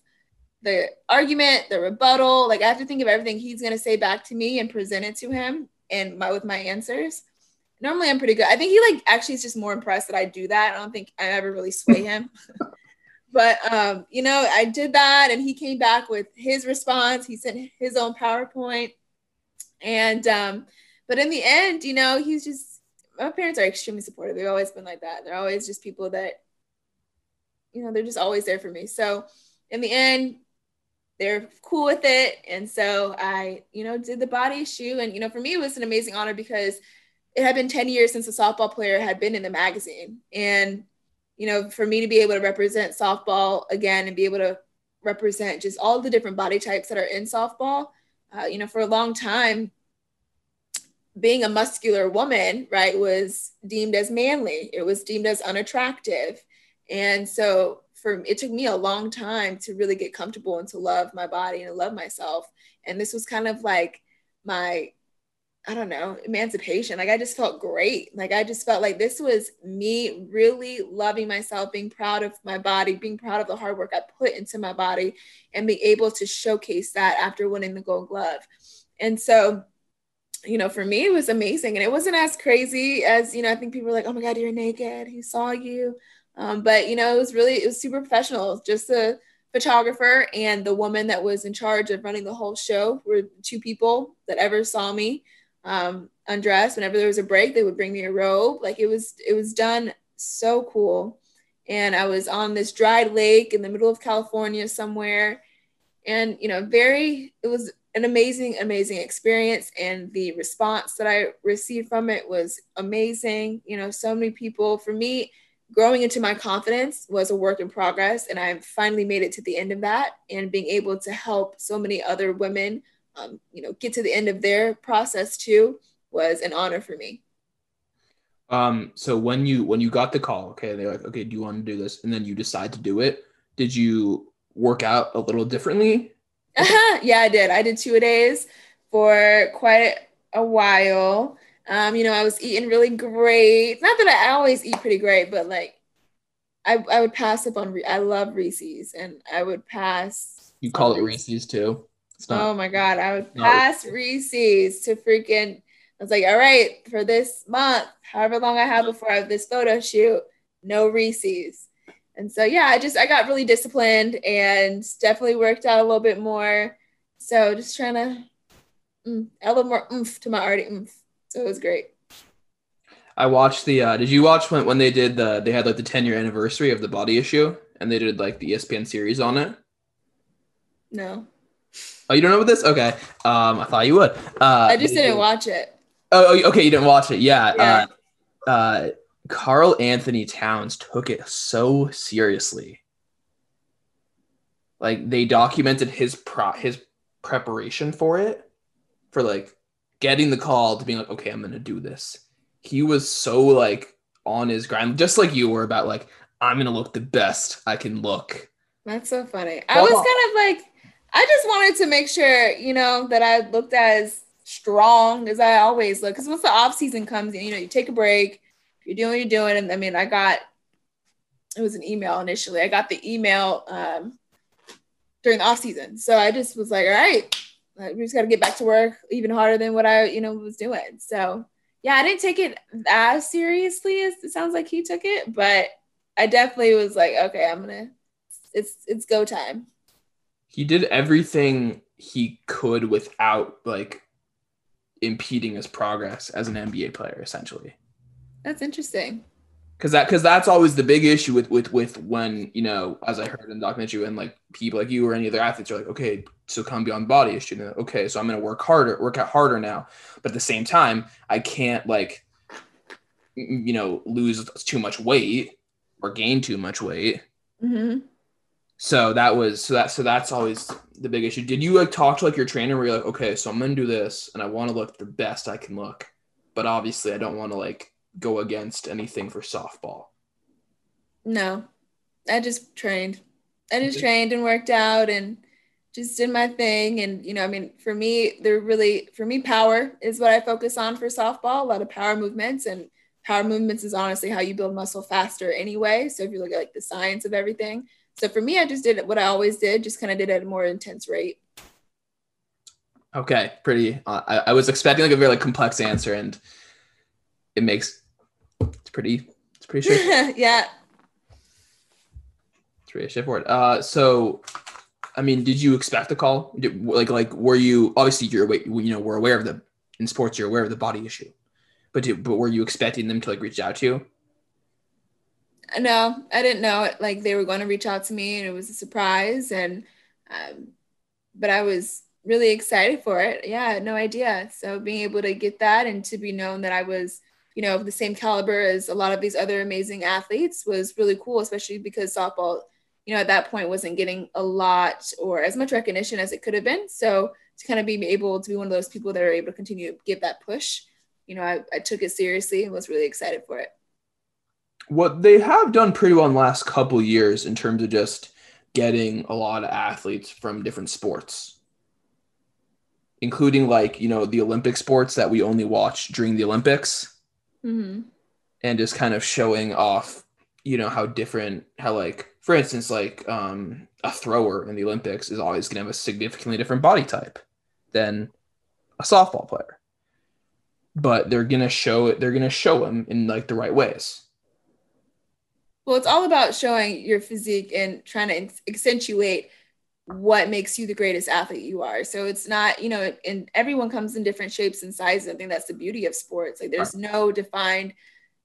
the argument, the rebuttal. Like I have to think of everything he's gonna say back to me and present it to him and my with my answers. Normally I'm pretty good. I think he like actually is just more impressed that I do that. I don't think I ever really sway him. but um, you know, I did that, and he came back with his response. He sent his own PowerPoint, and um, but in the end, you know, he's just my parents are extremely supportive. They've always been like that. They're always just people that, you know, they're just always there for me. So in the end, they're cool with it. And so I, you know, did the body issue. And, you know, for me, it was an amazing honor because it had been 10 years since a softball player had been in the magazine. And, you know, for me to be able to represent softball again and be able to represent just all the different body types that are in softball, uh, you know, for a long time, being a muscular woman, right, was deemed as manly. It was deemed as unattractive. And so for it took me a long time to really get comfortable and to love my body and to love myself. And this was kind of like my I don't know, emancipation. Like I just felt great. Like I just felt like this was me really loving myself, being proud of my body, being proud of the hard work I put into my body, and being able to showcase that after winning the gold glove. And so, you know, for me, it was amazing. And it wasn't as crazy as, you know, I think people were like, oh my God, you're naked. He saw you. Um, but you know, it was really it was super professional. Just the photographer and the woman that was in charge of running the whole show were two people that ever saw me um, undress. Whenever there was a break, they would bring me a robe. Like it was it was done so cool. And I was on this dried lake in the middle of California somewhere. And you know, very it was an amazing, amazing experience. And the response that I received from it was amazing. You know, so many people for me growing into my confidence was a work in progress and i finally made it to the end of that and being able to help so many other women um, you know get to the end of their process too was an honor for me um so when you when you got the call okay they're like okay do you want to do this and then you decide to do it did you work out a little differently yeah i did i did two a days for quite a while um, you know, I was eating really great. Not that I always eat pretty great, but like I, I would pass up on, I love Reese's and I would pass. You call it Reese's too? Not, oh my God. I would pass Reese's to freaking, I was like, all right, for this month, however long I have before I have this photo shoot, no Reese's. And so, yeah, I just, I got really disciplined and definitely worked out a little bit more. So just trying to mm, add a little more oomph to my already oomph. So it was great. I watched the. Uh, did you watch when when they did the? They had like the ten year anniversary of the body issue, and they did like the ESPN series on it. No. Oh, you don't know what this? Okay. Um, I thought you would. Uh, I just didn't did... watch it. Oh, oh, okay. You didn't watch it. Yeah. yeah. Uh, uh, Karl-Anthony Towns took it so seriously. Like they documented his pro his preparation for it, for like getting the call to being like, okay, I'm gonna do this. He was so like on his grind, just like you were about like, I'm gonna look the best I can look. That's so funny. I was kind of like, I just wanted to make sure, you know, that I looked as strong as I always look. Because once the off season comes, you know, you take a break, you're doing what you're doing. And I mean, I got it was an email initially. I got the email um, during the off season, so I just was like, all right, we just got to get back to work even harder than what I, you know, was doing. So yeah, I didn't take it as seriously as it sounds like he took it, but I definitely was like, okay, I'm gonna, it's it's go time. He did everything he could without like impeding his progress as an NBA player, essentially. That's interesting because that because that's always the big issue with with with when you know as I heard in the documentary and like people like you or any other athletes are like okay so come beyond body issue okay so I'm gonna work harder work out harder now but at the same time I can't like you know lose too much weight or gain too much weight. Mm-hmm. So that was so that so that's always the big issue. Did you like talk to like your trainer where you're like okay so I'm gonna do this and I want to look the best I can look, but obviously I don't want to like go against anything for softball? No, I just trained. I just trained and worked out and just did my thing. And, you know, I mean, for me, they're really, for me, power is what I focus on for softball, a lot of power movements. And power movements is honestly how you build muscle faster anyway. So if you look at like the science of everything. So for me, I just did what I always did, just kind of did it at a more intense rate. Okay, pretty. Uh, I, I was expecting like a very like complex answer, and it makes it's pretty. It's pretty sure. yeah. It's really straightforward. Uh, so, I mean, did you expect the call? Did, like, like, were you obviously you're you know we're aware of the in sports you're aware of the body issue, but did, but were you expecting them to like reach out to you? No, I didn't know it. Like they were going to reach out to me, and it was a surprise. And um, but I was really excited for it. Yeah, no idea. So being able to get that and to be known that I was, you know, of the same caliber as a lot of these other amazing athletes was really cool, especially because softball, you know, at that point wasn't getting a lot or as much recognition as it could have been. So to kind of be able to be one of those people that are able to continue to give that push, you know, I, I took it seriously and was really excited for it. What they have done pretty well in the last couple years in terms of just getting a lot of athletes from different sports including like you know the olympic sports that we only watch during the olympics mm-hmm. and just kind of showing off you know how different how like for instance like um a thrower in the olympics is always going to have a significantly different body type than a softball player but they're going to show it they're going to show them in like the right ways well it's all about showing your physique and trying to accentuate what makes you the greatest athlete you are. So it's not, you know, and everyone comes in different shapes and sizes. I think that's the beauty of sports. Like there's no defined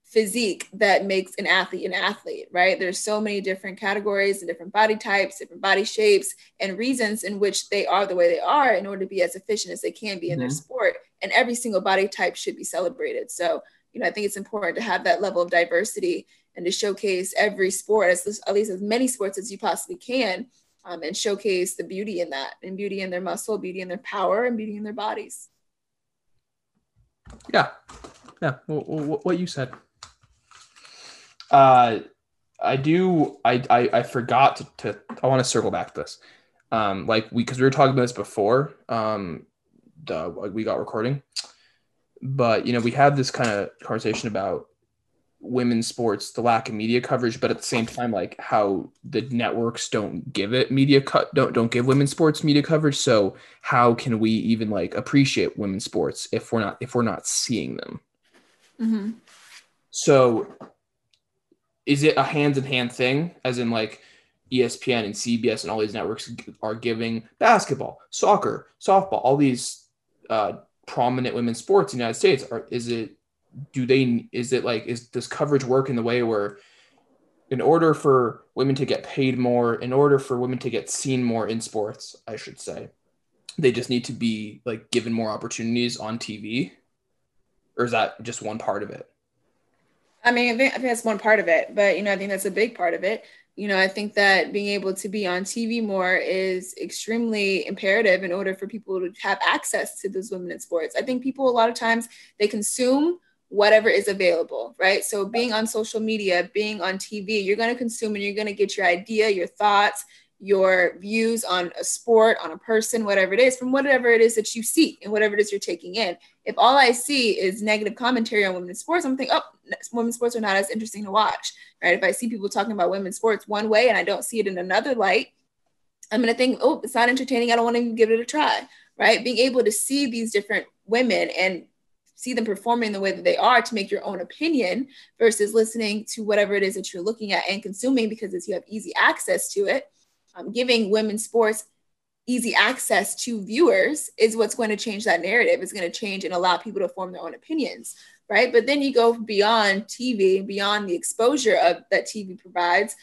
physique that makes an athlete an athlete, right? There's so many different categories and different body types, different body shapes, and reasons in which they are the way they are in order to be as efficient as they can be in mm-hmm. their sport. And every single body type should be celebrated. So, you know, I think it's important to have that level of diversity and to showcase every sport, as at least as many sports as you possibly can um, and showcase the beauty in that and beauty in their muscle, beauty in their power, and beauty in their bodies. Yeah. Yeah. What, what you said. Uh, I do. I, I, I forgot to, to I want to circle back to this. Um, like we, cause we were talking about this before, um, the, like we got recording, but you know, we had this kind of conversation about women's sports the lack of media coverage but at the same time like how the networks don't give it media cut don't don't give women's sports media coverage. So how can we even like appreciate women's sports if we're not if we're not seeing them? Mm-hmm. so is it a hand in hand thing as in like espn and cbs and all these networks are giving basketball soccer softball all these uh, prominent women's sports in the united states? Are is it do they is it like is does coverage work in the way where in order for women to get paid more in order for women to get seen more in sports i should say they just need to be like given more opportunities on tv or is that just one part of it? I mean I think, I think that's one part of it but you know i think that's a big part of it. You know i think that being able to be on tv more is extremely imperative in order for people to have access to those women in sports. I think people a lot of times they consume whatever is available, right? So being on social media, being on TV, you're going to consume and you're going to get your idea, your thoughts, your views on a sport, on a person, whatever it is, from whatever it is that you see and whatever it is you're taking in. If all I see is negative commentary on women's sports, I'm thinking, oh, women's sports are not as interesting to watch, right? If I see people talking about women's sports one way and I don't see it in another light, I'm going to think, oh, it's not entertaining. I don't want to even give it a try, right? Being able to see these different women and see them performing the way that they are to make your own opinion versus listening to whatever it is that you're looking at and consuming because as you have easy access to it. Um, giving women's sports easy access to viewers is what's going to change that narrative. It's going to change and allow people to form their own opinions right? But then you go beyond tv beyond the exposure of that tv provides.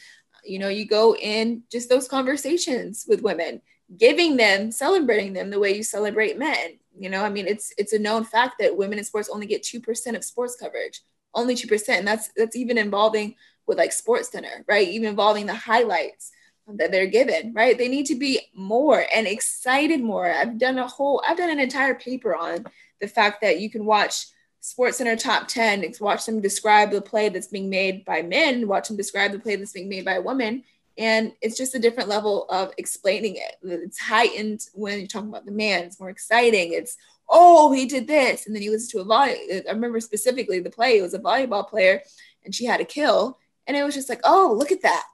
You know you go in just those conversations with women giving them celebrating them the way you celebrate men you know, I mean, it's it's a known fact that women in sports only get two percent of sports coverage, only two percent, and that's that's even involving with like Sports Center, right? Even involving the highlights that they're given, right? They need to be more and excited more. I've done a whole, I've done an entire paper on the fact that you can watch Sports Center top 10, watch them describe the play that's being made by men, watch them describe the play that's being made by women, and it's just a different level of explaining it. It's heightened when you're talking about the man. It's more exciting. It's oh he did this, and then you listen to a volley. Uh, I remember specifically the play. It was a volleyball player, and she had a kill, and it was just like oh look at that,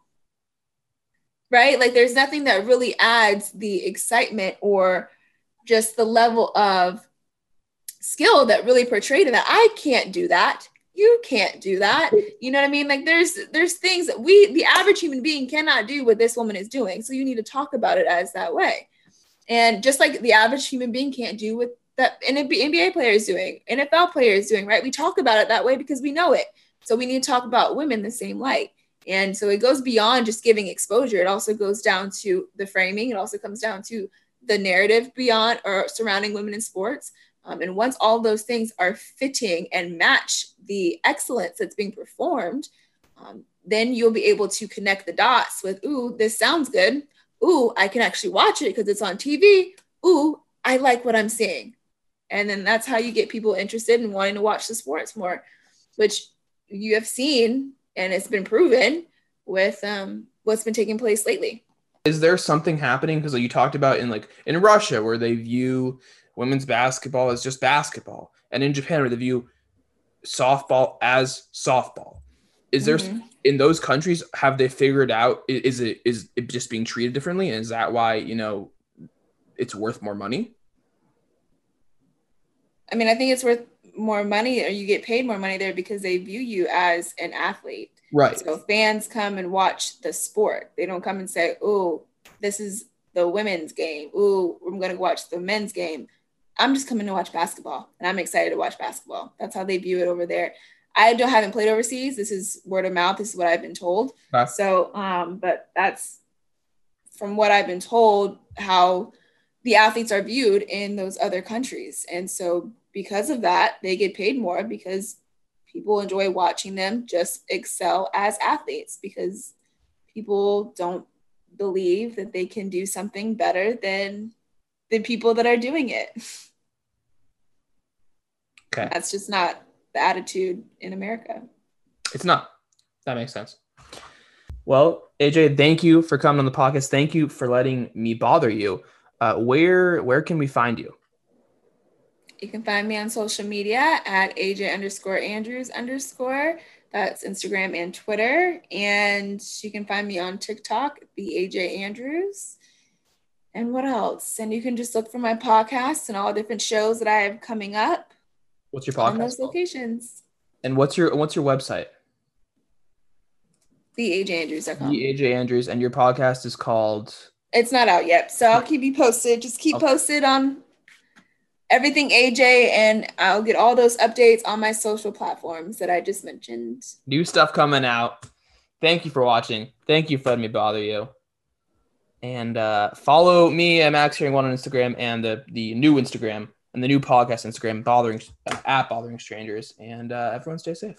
right? Like there's nothing that really adds the excitement or just the level of skill that really portrayed that I can't do that you can't do that. You know what I mean? Like there's there's things that we the average human being cannot do what this woman is doing. So you need to talk about it as that way. And just like the average human being can't do what that NBA player is doing, NFL player is doing, right? We talk about it that way because we know it. So we need to talk about women the same light. And so it goes beyond just giving exposure. It also goes down to the framing. It also comes down to the narrative beyond or surrounding women in sports. Um, and once all those things are fitting and match the excellence that's being performed, um, then you'll be able to connect the dots with, ooh, this sounds good. Ooh, I can actually watch it because it's on TV. Ooh, I like what I'm seeing. And then that's how you get people interested in wanting to watch the sports more, which you have seen and it's been proven with um, what's been taking place lately. Is there something happening? Because like you talked about in like in Russia where they view women's basketball is just basketball, and in Japan where they view softball as softball. Is there mm-hmm. in those countries have they figured out is it is it just being treated differently? And is that why you know it's worth more money? I mean, I think it's worth more money or you get paid more money there because they view you as an athlete. Right. So fans come and watch the sport. They don't come and say, "Oh, this is the women's game. Ooh, I'm going to watch the men's game." I'm just coming to watch basketball and I'm excited to watch basketball. That's how they view it over there. I don't haven't played overseas. This is word of mouth. This is what I've been told. So, um, but that's from what I've been told how the athletes are viewed in those other countries. And so because of that, they get paid more because people enjoy watching them just excel as athletes because people don't believe that they can do something better than the people that are doing it. Okay. That's just not the attitude in America. It's not. That makes sense. Well, AJ, thank you for coming on the podcast. Thank you for letting me bother you. Uh, where where can we find you? You can find me on social media at AJ underscore Andrews underscore. That's Instagram and Twitter. And you can find me on TikTok, the AJ Andrews. And what else? And you can just look for my podcast and all the different shows that I have coming up. What's your podcast? On those locations. And what's your what's your website? The AJ Andrews.com. The AJ Andrews, and your podcast is called. It's not out yet, so I'll keep you posted. Just keep okay. posted on everything AJ, and I'll get all those updates on my social platforms that I just mentioned. New stuff coming out. Thank you for watching. Thank you for letting me bother you. And uh, follow me at Max Hearing One on Instagram and the the new Instagram and the new podcast Instagram, bothering uh, at bothering strangers. And uh, everyone, stay safe.